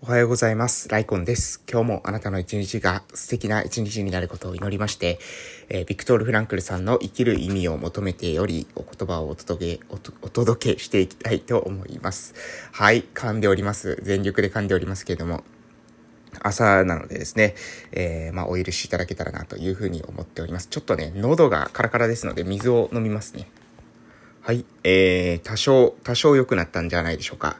おはようございます。ライコンです。今日もあなたの一日が素敵な一日になることを祈りまして、えー、ビクトール・フランクルさんの生きる意味を求めてよりお言葉をお届けお、お届けしていきたいと思います。はい、噛んでおります。全力で噛んでおりますけれども、朝なのでですね、えー、まあ、お許しいただけたらなというふうに思っております。ちょっとね、喉がカラカラですので、水を飲みますね。はい、えー、多少、多少良くなったんじゃないでしょうか。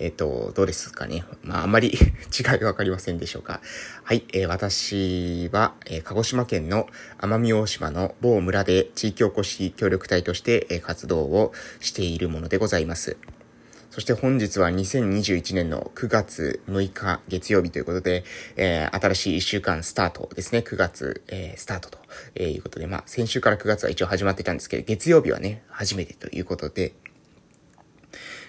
えっ、ー、と、どうですかね。まあ、あんまり 違いがわかりませんでしょうか。はい、えー、私は、えー、鹿児島県の奄美大島の某村で地域おこし協力隊として、えー、活動をしているものでございます。そして本日は2021年の9月6日月曜日ということで、えー、新しい1週間スタートですね。9月、えー、スタートと、えー、いうことで、まあ先週から9月は一応始まってたんですけど、月曜日はね、初めてということで、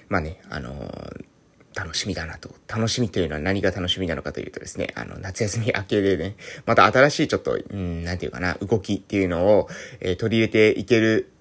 まあね、あのー楽しみだなと。楽しみというのは何が楽しみなのかというとですね、あの、夏休み明けでね、また新しいちょっと、うん、なんていうかな、動きっていうのを、えー、取り入れていける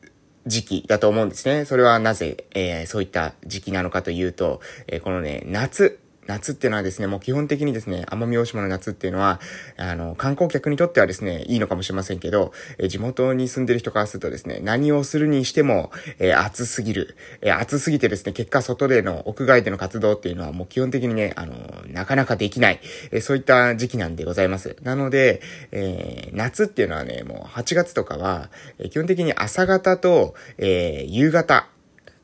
時期だと思うんですね。それはなぜ、えー、そういった時期なのかというと、えー、このね、夏、夏っていうのはですね、もう基本的にですね、奄美大島の夏っていうのは、あの、観光客にとってはですね、いいのかもしれませんけど、え地元に住んでる人からするとですね、何をするにしても、えー、暑すぎる。えー、暑すぎてですね、結果外での、屋外での活動っていうのはもう基本的にね、あの、なかなかできない、えー、そういった時期なんでございます。なので、え夏っていうのはね、もう8月とかは、え基本的に朝方と、え夕方、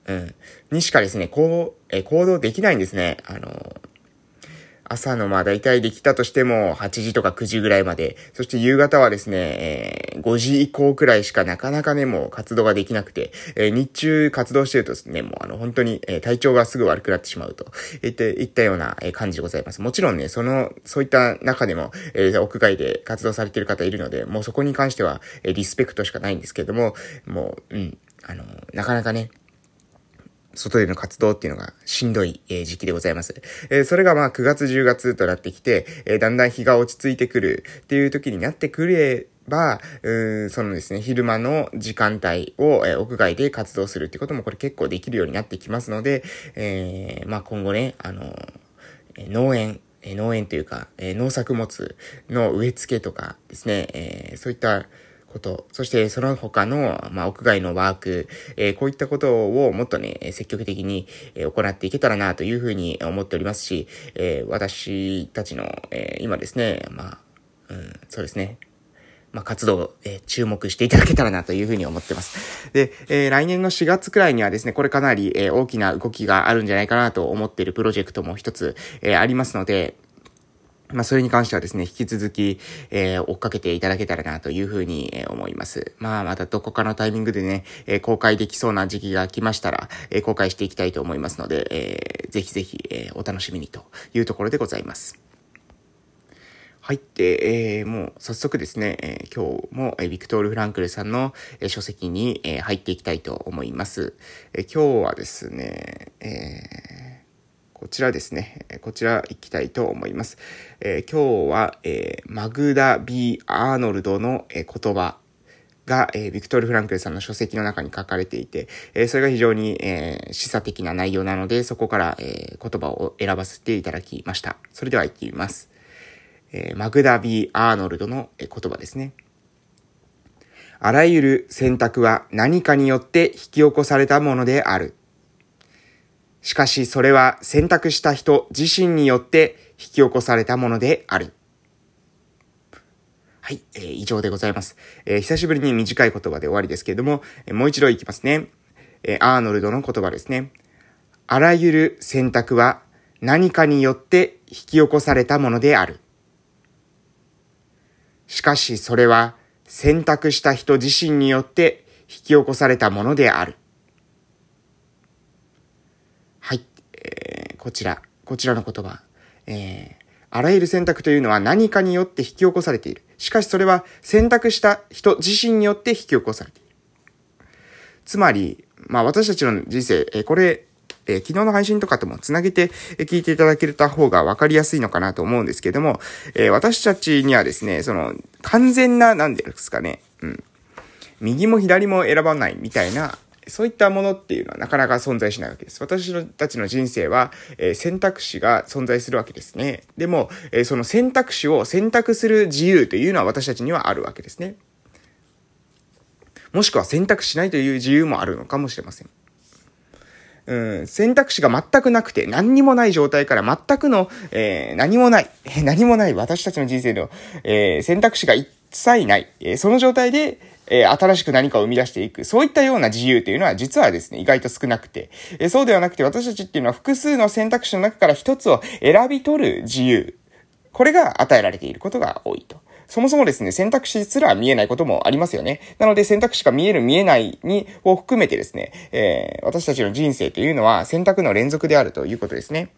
うん、にしかですね、こう、え行動できないんですね。あの、朝のまあ大体できたとしても8時とか9時ぐらいまで、そして夕方はですね、えー、5時以降くらいしかなかなかね、もう活動ができなくて、えー、日中活動してるとですね、もうあの本当に、えー、体調がすぐ悪くなってしまうと。いったいったような感じでございます。もちろんね、その、そういった中でも、えー、屋外で活動されている方いるので、もうそこに関しては、えー、リスペクトしかないんですけれども、もう、うん、あの、なかなかね、外での活動っていうのがしんどい、え時期でございます。えそれがまあ9月10月となってきて、えだんだん日が落ち着いてくるっていう時になってくれば、うんそのですね、昼間の時間帯を、え屋外で活動するってこともこれ結構できるようになってきますので、えー、まあ今後ね、あの、農園、農園というか、え農作物の植え付けとかですね、え、そういったこと、そしてその他の、まあ、屋外のワーク、えー、こういったことをもっとね、積極的に、行っていけたらなというふうに思っておりますし、えー、私たちの、え今ですね、まあ、うん、そうですね、まあ、活動、えー、注目していただけたらなというふうに思ってます。で、えー、来年の4月くらいにはですね、これかなり、えー、大きな動きがあるんじゃないかなと思っているプロジェクトも一つ、え、ありますので、まあ、それに関してはですね、引き続き、えー、追っかけていただけたらなというふうに、えー、思います。まあ、またどこかのタイミングでね、えー、公開できそうな時期が来ましたら、えー、公開していきたいと思いますので、えー、ぜひぜひ、えー、お楽しみにというところでございます。はい。で、えー、もう早速ですね、えー、今日も、えー、ビクトール・フランクルさんの、えー、書籍に、えー、入っていきたいと思います。えー、今日はですね、えーこちらですね、こちら行きたいと思います。えー、今日は、えー、マグダ・ビー・アーノルドの、えー、言葉が、えー、ビクトル・フランクルさんの書籍の中に書かれていて、えー、それが非常に、えー、示唆的な内容なので、そこから、えー、言葉を選ばせていただきました。それでは行ってみます。えー、マグダ・ビー・アーノルドの、えー、言葉ですね。あらゆる選択は何かによって引き起こされたものである。しかしそれは選択した人自身によって引き起こされたものである。はい、えー、以上でございます。えー、久しぶりに短い言葉で終わりですけれども、えー、もう一度いきますね。えアーノルドの言葉ですね。あらゆる選択は何かによって引き起こされたものである。しかしそれは選択した人自身によって引き起こされたものである。こちら、こちらの言葉。えー、あらゆる選択というのは何かによって引き起こされている。しかしそれは選択した人自身によって引き起こされている。つまり、まあ私たちの人生、えー、これ、えー、昨日の配信とかともつなげて聞いていただけた方が分かりやすいのかなと思うんですけども、えー、私たちにはですね、その、完全な、なんですかね、うん。右も左も選ばないみたいなそういったものっていうのはなかなか存在しないわけです。私たちの人生は、えー、選択肢が存在するわけですね。でも、えー、その選択肢を選択する自由というのは私たちにはあるわけですね。もしくは選択しないという自由もあるのかもしれません。うん、選択肢が全くなくて、何にもない状態から全くの、えー、何もない、何もない私たちの人生の、えー、選択肢が一切ない、えー、その状態で、えー、新しく何かを生み出していく、そういったような自由というのは実はですね、意外と少なくて、えー、そうではなくて私たちっていうのは複数の選択肢の中から一つを選び取る自由、これが与えられていることが多いと。そもそもですね、選択肢すら見えないこともありますよね。なので選択肢が見える見えないに、を含めてですね、えー、私たちの人生というのは選択の連続であるということですね。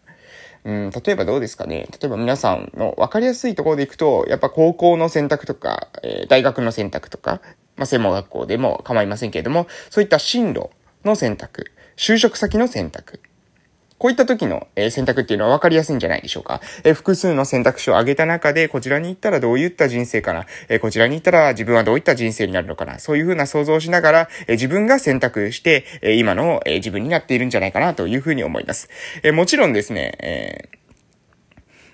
うん、例えばどうですかね。例えば皆さんの分かりやすいところでいくと、やっぱ高校の選択とか、えー、大学の選択とか、まあ、専門学校でも構いませんけれども、そういった進路の選択、就職先の選択、こういった時の、選択っていうのは分かりやすいんじゃないでしょうか。複数の選択肢を挙げた中で、こちらに行ったらどういった人生かな。こちらに行ったら自分はどういった人生になるのかな。そういうふうな想像をしながら、自分が選択して、今の、自分になっているんじゃないかなというふうに思います。もちろんですね、え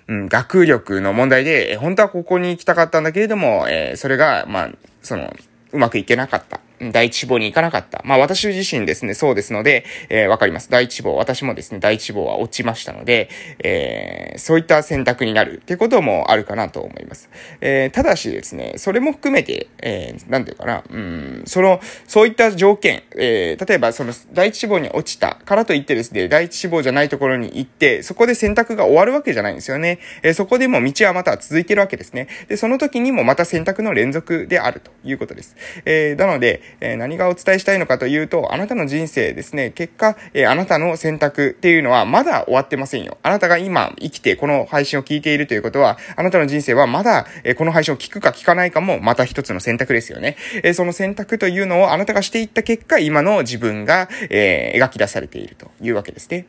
うん、学力の問題で、本当はここに行きたかったんだけれども、えー、それが、まあ、その、うまくいけなかった。第一志望に行かなかった。まあ私自身ですね、そうですので、えー、わかります。第一志望、私もですね、第一志望は落ちましたので、えー、そういった選択になるってこともあるかなと思います。えー、ただしですね、それも含めて、えー、なんていうかな、うん、その、そういった条件、えー、例えばその第一志望に落ちたからといってですね、第一志望じゃないところに行って、そこで選択が終わるわけじゃないんですよね。えー、そこでも道はまた続いてるわけですね。で、その時にもまた選択の連続であるということです。えー、なので、え、何がお伝えしたいのかというと、あなたの人生ですね、結果、え、あなたの選択っていうのはまだ終わってませんよ。あなたが今生きてこの配信を聞いているということは、あなたの人生はまだ、え、この配信を聞くか聞かないかもまた一つの選択ですよね。え、その選択というのをあなたがしていった結果、今の自分が、え、描き出されているというわけですね。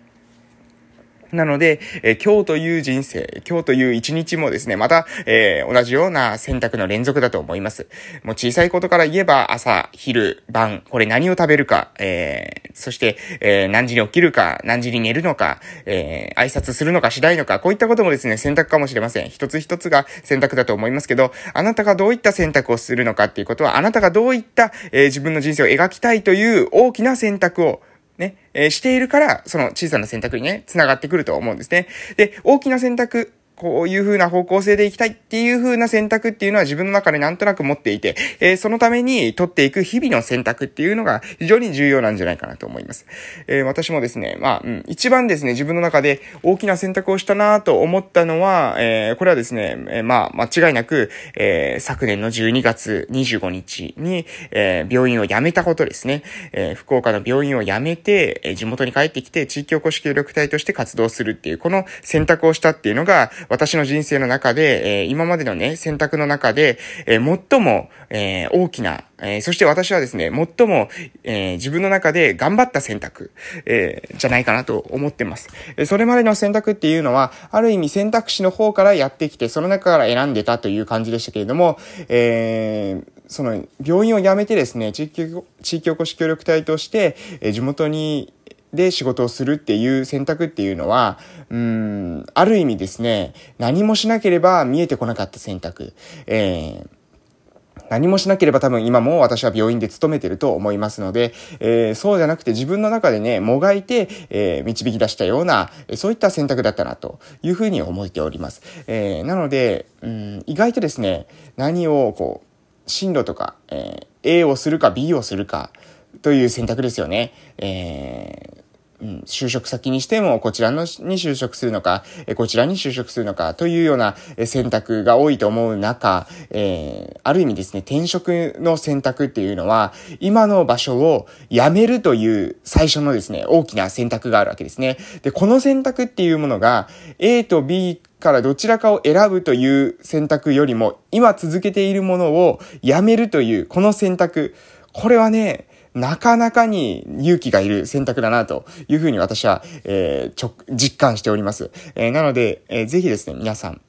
なので、えー、今日という人生、今日という一日もですね、また、えー、同じような選択の連続だと思います。もう小さいことから言えば、朝、昼、晩、これ何を食べるか、えー、そして、え何時に起きるか、何時に寝るのか、え挨拶するのかしないのか、こういったこともですね、選択かもしれません。一つ一つが選択だと思いますけど、あなたがどういった選択をするのかっていうことは、あなたがどういった、え自分の人生を描きたいという大きな選択を、え、しているから、その小さな選択にね、繋がってくると思うんですね。で、大きな選択こういう風な方向性で行きたいっていう風な選択っていうのは自分の中でなんとなく持っていて、えー、そのために取っていく日々の選択っていうのが非常に重要なんじゃないかなと思います。えー、私もですね、まあ、うん、一番ですね、自分の中で大きな選択をしたなと思ったのは、えー、これはですね、えまあ、間違いなく、え昨年の12月25日に、え病院を辞めたことですね。え福岡の病院を辞めて、え地元に帰ってきて地域おこし協力隊として活動するっていう、この選択をしたっていうのが、私の人生の中で、えー、今までのね、選択の中で、えー、最も、えー、大きな、えー、そして私はですね、最も、えー、自分の中で頑張った選択、えー、じゃないかなと思ってます。えそれまでの選択っていうのは、ある意味選択肢の方からやってきて、その中から選んでたという感じでしたけれども、えー、その、病院を辞めてですね、地域、地域おこし協力隊として、え地元にで仕事をするっていう選択っていうのは、うん、ある意味ですね、何もしなければ見えてこなかった選択。えー何もしなければ多分今も私は病院で勤めてると思いますので、えー、そうじゃなくて自分の中でね、もがいて、えー、導き出したような、そういった選択だったなというふうに思っております。えー、なので、うん、意外とですね、何をこう、進路とか、えー、A をするか B をするかという選択ですよね。えーうん、就職先にしても、こちらのに就職するのか、えこちらに就職するのか、というような選択が多いと思う中、えー、ある意味ですね、転職の選択っていうのは、今の場所を辞めるという最初のですね、大きな選択があるわけですね。で、この選択っていうものが、A と B からどちらかを選ぶという選択よりも、今続けているものを辞めるという、この選択、これはね、なかなかに勇気がいる選択だなというふうに私は、えー、ちょ、実感しております。えー、なので、えー、ぜひですね、皆さん、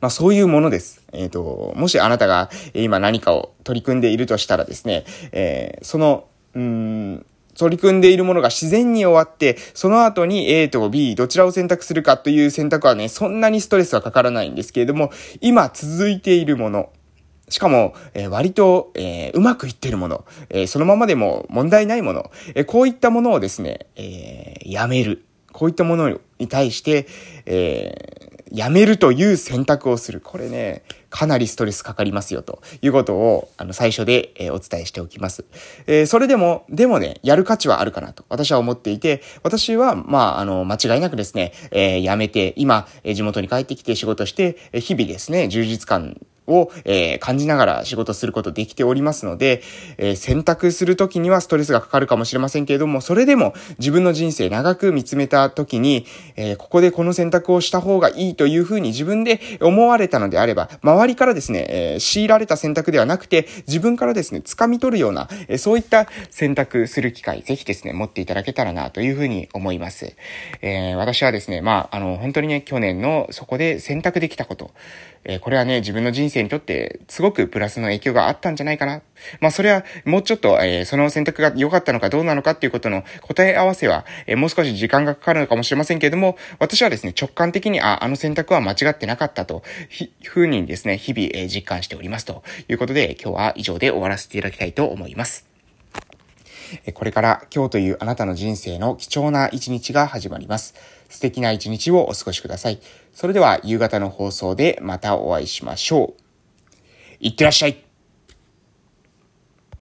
まあそういうものです。えっ、ー、と、もしあなたが今何かを取り組んでいるとしたらですね、えー、そのうん、取り組んでいるものが自然に終わって、その後に A と B どちらを選択するかという選択はね、そんなにストレスはかからないんですけれども、今続いているもの、しかも、えー、割と、えー、うまくいってるもの、えー、そのままでも問題ないもの、えこういったものをですね、えやめる。こういったものに対して、えやめるという選択をする。これね、かなりストレスかかりますよ、ということを、あの、最初で、え、お伝えしておきます。え、それでも、でもね、やる価値はあるかなと、私は思っていて、私は、まあ、あの、間違いなくですね、えー、辞めて、今、地元に帰ってきて仕事して、日々ですね、充実感を、えー、感じながら仕事することできておりますので、えー、選択するときにはストレスがかかるかもしれませんけれども、それでも自分の人生長く見つめたときに、えー、ここでこの選択をした方がいいというふうに自分で思われたのであれば、周りからですね、え強いられた選択ではなくて、自分からですね、掴み取るような、えそういった選択する機会、ぜひですね、持っていただけたらなというふうに思います。え私はですね、まあ、あの、本当にね、去年のそこで選択できたこと、えこれはね、自分の人生にとってすごくプラスの影響があったんじゃないかな。まあそれはもうちょっと、えー、その選択が良かったのかどうなのかっていうことの答え合わせは、えー、もう少し時間がかかるのかもしれませんけれども、私はですね、直感的に、あ、あの選択は間違ってなかったと、ふうにですね、日々、えー、実感しておりますということで、今日は以上で終わらせていただきたいと思います。これから今日というあなたの人生の貴重な一日が始まります。素敵な一日をお過ごしください。それでは夕方の放送でまたお会いしましょう。いってらっしゃい。